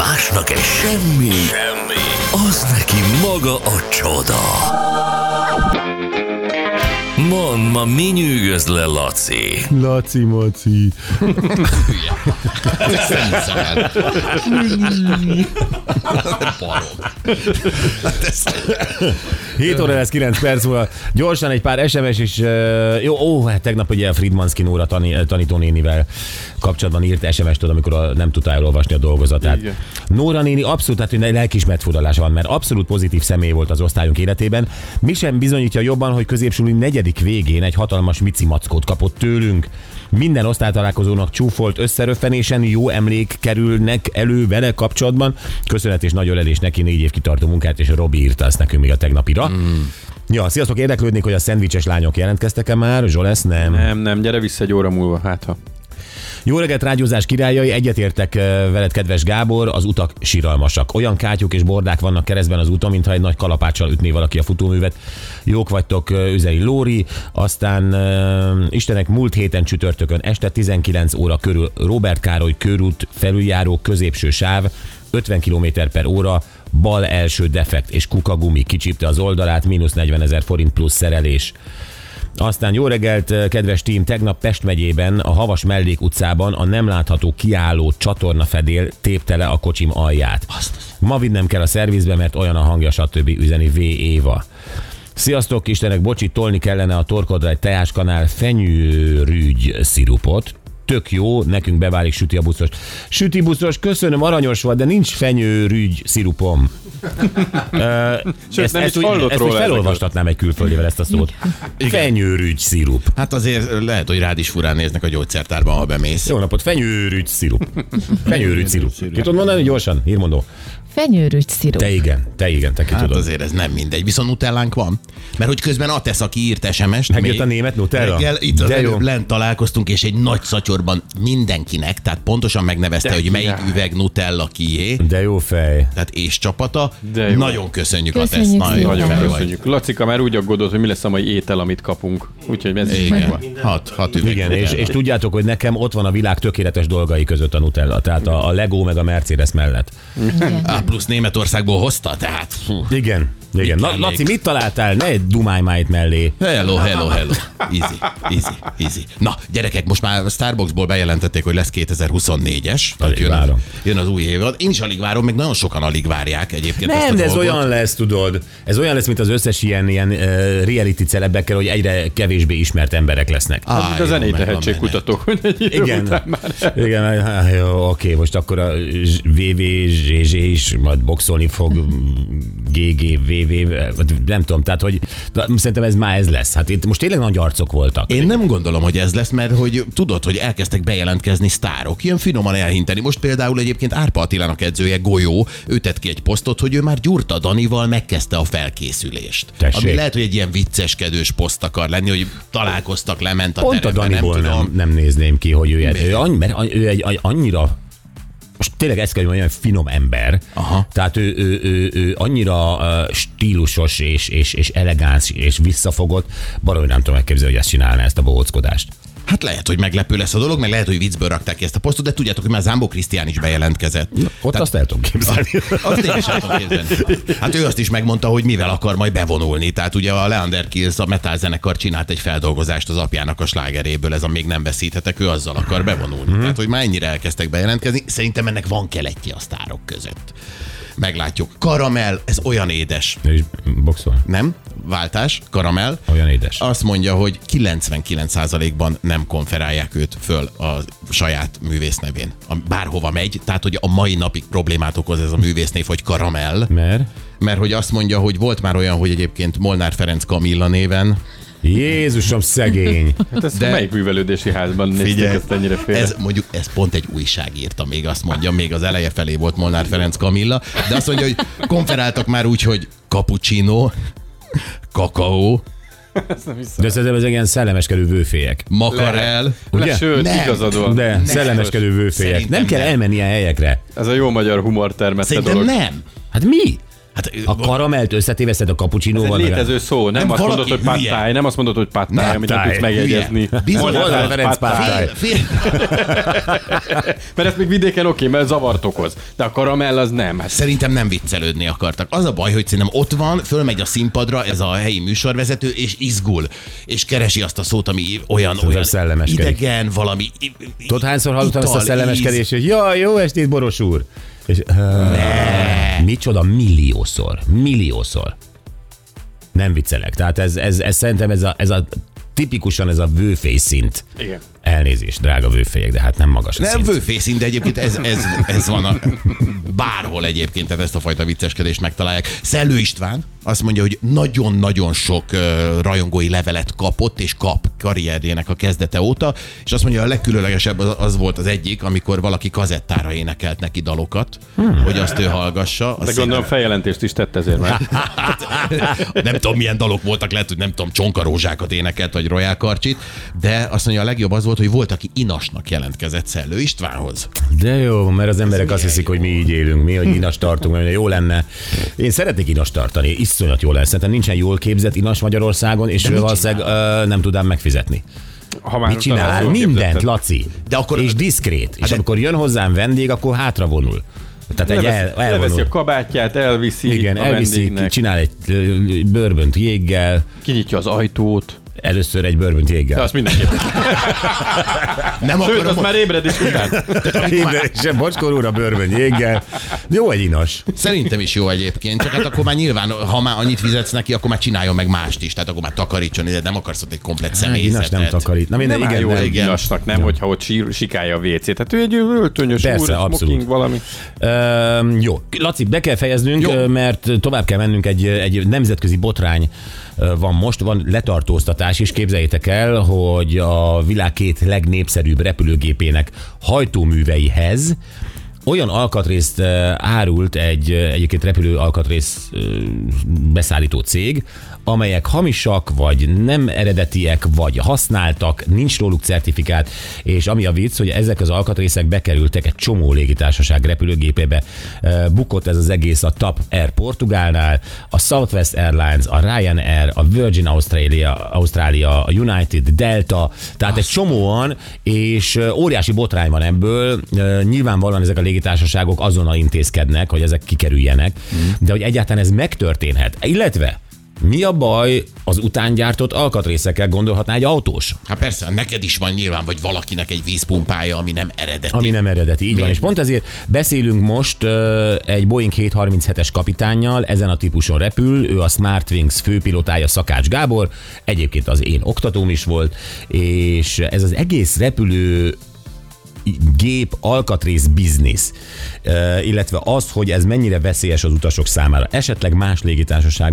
Másnak egy semmi, semmi, az neki maga a csoda. Mond, ma mi nyűgöz le, Laci? Laci, maci. El. Barom. 7 óra lesz 9 perc múlva. Gyorsan egy pár SMS is. Jó, ó, hát tegnap ugye a Friedmanski Nóra tani, tanítónénivel kapcsolatban írt SMS-t, amikor a, nem tudta elolvasni a dolgozatát. Igen. Nóra néni abszolút, hát egy lelkismert fordulása van, mert abszolút pozitív személy volt az osztályunk életében. Mi sem bizonyítja jobban, hogy középsúli negyedik végén egy hatalmas mici mackót kapott tőlünk. Minden osztálytalálkozónak csúfolt összeröffenésen jó emlék kerülnek elő vele kapcsolatban. Köszönet és nagy ölelés neki négy év kitartó munkát, és Robi írta ezt nekünk még a tegnapira. Mm. Ja, sziasztok, érdeklődnék, hogy a szendvicses lányok jelentkeztek-e már? Zsolesz, nem. Nem, nem, gyere vissza egy óra múlva, hát ha. Jó reggelt, rádiózás királyai, egyetértek veled, kedves Gábor, az utak siralmasak. Olyan kátyuk és bordák vannak keresztben az úton, mintha egy nagy kalapáccsal ütné valaki a futóművet. Jók vagytok, üzei Lóri. Aztán uh, Istenek múlt héten csütörtökön este 19 óra körül Robert Károly körút felüljáró középső sáv, 50 km per óra, bal első defekt és kukagumi kicsípte az oldalát, mínusz 40 ezer forint plusz szerelés. Aztán jó reggelt, kedves tím! Tegnap Pest megyében, a Havas Mellék utcában a nem látható kiálló csatorna fedél tépte le a kocsim alját. Ma vinnem kell a szervizbe, mert olyan a hangja, stb. üzeni V. Éva. Sziasztok, Istenek, bocsi, tolni kellene a torkodra egy teáskanál fenyőrügy szirupot. Tök jó, nekünk beválik süti a buszos. Süti buszos, köszönöm, aranyos volt, de nincs fenyőrügy szirupom. Ö, ezt, nem ezt, is úgy, ezt róla felolvastatnám egy külföldivel ezt a szót. Fenyőrügy szirup. Hát azért lehet, hogy rád is furán néznek a gyógyszertárban, ha bemész. Jó napot, fenyőrügy szirup. Fenyőrügy szirup. Ki tudod mondani gyorsan? Írmondó. Fenyőrügy szirup. Te igen, te igen, te ki Hát tudod. azért ez nem mindegy. Viszont nutellánk van. Mert hogy közben Atesz, aki írt SMS-t. Megjött a német Nutella? Reggel itt az De jó. előbb lent találkoztunk, és egy nagy szatyorban mindenkinek, tehát pontosan megnevezte, De hogy melyik király. üveg Nutella kié. De jó fej. Tehát és csapata. De jó. Nagyon köszönjük. Köszönjük Nagyon szépen. jó Nagyon fej vagy. köszönjük. Lacika már úgy aggódott, hogy mi lesz a mai étel, amit kapunk. Úgyhogy ez is Igen. megvan. Hat, hat üveg Igen, és, Nutella. és tudjátok, hogy nekem ott van a világ tökéletes dolgai között a Nutella, tehát a, a Lego meg a Mercedes mellett. A plusz Németországból hozta, tehát. Fú. Igen, igen. Na, Laci, mit találtál? Ne dumálj már itt mellé. Hello, hello, hello. Easy, easy, easy. Na, gyerekek, most már a Starbucksból bejelentették, hogy lesz 2024-es. Tehát jön, várom. jön az új évad. Én is alig várom, meg nagyon sokan alig várják egyébként ezt a Nem, de ez dolgot. olyan lesz, tudod. Ez olyan lesz, mint az összes ilyen, ilyen uh, reality celebekkel, hogy egyre kevésbé ismert emberek lesznek. Á, Hát, a jó, zenei tehetségkutatók, hogy egy idő Igen, után már igen, hát jó, oké, most akkor a VV, is majd boxolni fog, GG, VV, vagy nem tudom, tehát hogy szerintem ez már ez lesz. Hát itt most tényleg nagy arcok voltak. Én nem gondolom, hogy ez lesz, mert hogy tudod, hogy elkezdtek bejelentkezni sztárok, ilyen finoman elhinteni. Most például egyébként Árpa Attilának edzője Golyó, ő tett ki egy posztot, hogy ő már Gyurta Danival megkezdte a felkészülést. Tessék. Ami lehet, hogy egy ilyen vicceskedős poszt akar lenni, hogy találkoztak, lement a Pont a terembe, nem Daniból tudom. nem, nem nézném ki, hogy ő, ő, annyi, mert ő egy egy annyira most tényleg ezt kell, hogy mondjam, finom ember. Aha. Tehát ő, ő, ő, ő annyira stílusos és, és, és elegáns és visszafogott, baromi nem tudom elképzelni, hogy ezt csinálná ezt a bohóckodást. Hát lehet, hogy meglepő lesz a dolog, meg lehet, hogy viccből rakták ki ezt a posztot, de tudjátok, hogy már Zámbó Krisztián is bejelentkezett. Ott Tehát... azt el tudom képzelni. Azt én is el tudom képzelni. Hát ő azt is megmondta, hogy mivel akar majd bevonulni. Tehát ugye a Leander Kills, a metal zenekar csinált egy feldolgozást az apjának a slágeréből, ez a még nem veszíthetek, ő azzal akar bevonulni. Tehát, hogy már ennyire elkezdtek bejelentkezni, szerintem ennek van keletje a sztárok között. Meglátjuk. Karamell, ez olyan édes. Is boxol. Nem? Váltás, karamell. Olyan édes. Azt mondja, hogy 99%-ban nem konferálják őt föl a saját művésznevén. A- Bárhova megy, tehát hogy a mai napig problémát okoz ez a művésznév, hogy karamell, Mert? mert hogy azt mondja, hogy volt már olyan, hogy egyébként Molnár Ferenc Kamilla néven. Jézusom szegény. Hát ezt De- melyik művelődési házban nézték ezt ennyire félre? ez mondjuk, ez pont egy újság írta még, azt mondja, még az eleje felé volt Molnár Ferenc Kamilla, de azt mondja, hogy konferáltak már úgy, hogy cappuccino, kakaó, De szerintem ezek ilyen szellemeskedő vőfélyek. makarel, Ugye? Le, sőt, Nem. igazad van. De szellemeskedő vőfélyek. Szerintem Nem kell nem. elmenni ilyen helyekre. Ez a jó magyar humor termette Szerintem dolog. nem. Hát mi? Hát, A karamelt összetéveszted a Ez cappuccinóval. egy létező szó, nem, Nem, azt mondod, hogy pattáj, nem azt mondod, hogy pattáj, Nem, amit nem tudsz megjegyezni. Bizony, Ferenc pattáj. Mert ezt még vidéken oké, mert zavart okoz. De a karamell az nem. Hát Szerintem nem viccelődni akartak. Az a baj, hogy szerintem ott van, fölmegy a színpadra ez a helyi műsorvezető, és izgul, és keresi azt a szót, ami olyan, olyan idegen, valami... Tudod, hányszor hallottam ezt a szellemeskedést, hogy jaj, jó estét, Boros úr. És, uh, micsoda milliószor, milliószor. Nem viccelek. Tehát ez, ez, ez szerintem ez a, ez a tipikusan ez a vőfély szint. Igen. Elnézést, drága vőfélyek, de hát nem magas a Nem szint. vőfészín, de egyébként ez, ez, ez van a, bárhol egyébként tehát ezt a fajta vicceskedést megtalálják. Szellő István azt mondja, hogy nagyon-nagyon sok uh, rajongói levelet kapott, és kap karrierjének a kezdete óta, és azt mondja, a legkülönlegesebb az, az volt az egyik, amikor valaki kazettára énekelt neki dalokat, hmm. hogy azt ő hallgassa. De Azt gondolom feljelentést is tett ezért, mert nem tudom, milyen dalok voltak, lehet, hogy nem tudom, csonkarózsákat énekelt, vagy Royal Karcsit, de azt mondja, a legjobb az volt, hogy volt, aki inasnak jelentkezett Szellő Istvánhoz. De jó, mert az emberek azt hiszik, hogy mi így élünk, mi, hogy inas tartunk, mert jó lenne. Én szeretnék inas tartani, iszonyat jó lesz. Szerintem nincsen jól képzett inas Magyarországon, és mit valószínűleg ö, nem tudám megfizetni. ha már Mit csinál? jól Mindent, képzetted. Laci. De akkor- és diszkrét. És de- amikor jön hozzám vendég, akkor hátra vonul. Tehát egy el, leveszi elvonul. a kabátját, elviszi Igen, a elviszi, vendégnek, csinál egy bőrbönt jéggel, kinyitja az ajtót. Először egy De jéggel. azt mindenképpen. Nem Sőt, akarom, az már ébred is után. És bocskor úr a bőrbönt jéggel. Jó egy inas. Szerintem is jó egyébként, csak hát akkor már nyilván, ha már annyit fizetsz neki, akkor már csináljon meg mást is, tehát akkor már takarítson, de nem akarsz ott egy komplet Hát, inas személyzetet. nem takarít. Na minden, Nem igen, jó nem. egy inasnak, nem, hogyha ott sír, sikálja a WC-t. Tehát ő egy öltönyös Persze, úr, abszolút. smoking valami. Ö, jó, Laci, be kell fejeznünk, Jó. mert tovább kell mennünk, egy, egy nemzetközi botrány van most, van letartóztatás is, képzeljétek el, hogy a világ két legnépszerűbb repülőgépének hajtóműveihez olyan alkatrészt ö, árult egy ö, egyébként repülő alkatrész ö, beszállító cég, amelyek hamisak, vagy nem eredetiek, vagy használtak, nincs róluk certifikát, és ami a vicc, hogy ezek az alkatrészek bekerültek egy csomó légitársaság repülőgépébe. Bukott ez az egész a TAP Air Portugálnál, a Southwest Airlines, a Ryanair, a Virgin Australia, Australia a United, Delta, tehát egy csomóan, és óriási botrány van ebből. Nyilvánvalóan ezek a légitársaságok azonnal intézkednek, hogy ezek kikerüljenek, de hogy egyáltalán ez megtörténhet, illetve mi a baj az utángyártott alkatrészekkel gondolhatná egy autós? Hát persze, neked is van nyilván, vagy valakinek egy vízpumpája, ami nem eredeti. Ami nem eredeti, így van. És pont ezért beszélünk most uh, egy Boeing 737-es kapitánnyal, ezen a típuson repül, ő a Smartwings főpilotája Szakács Gábor, egyébként az én oktatóm is volt, és ez az egész repülő gép alkatrész biznisz, illetve az, hogy ez mennyire veszélyes az utasok számára. Esetleg más légitársaság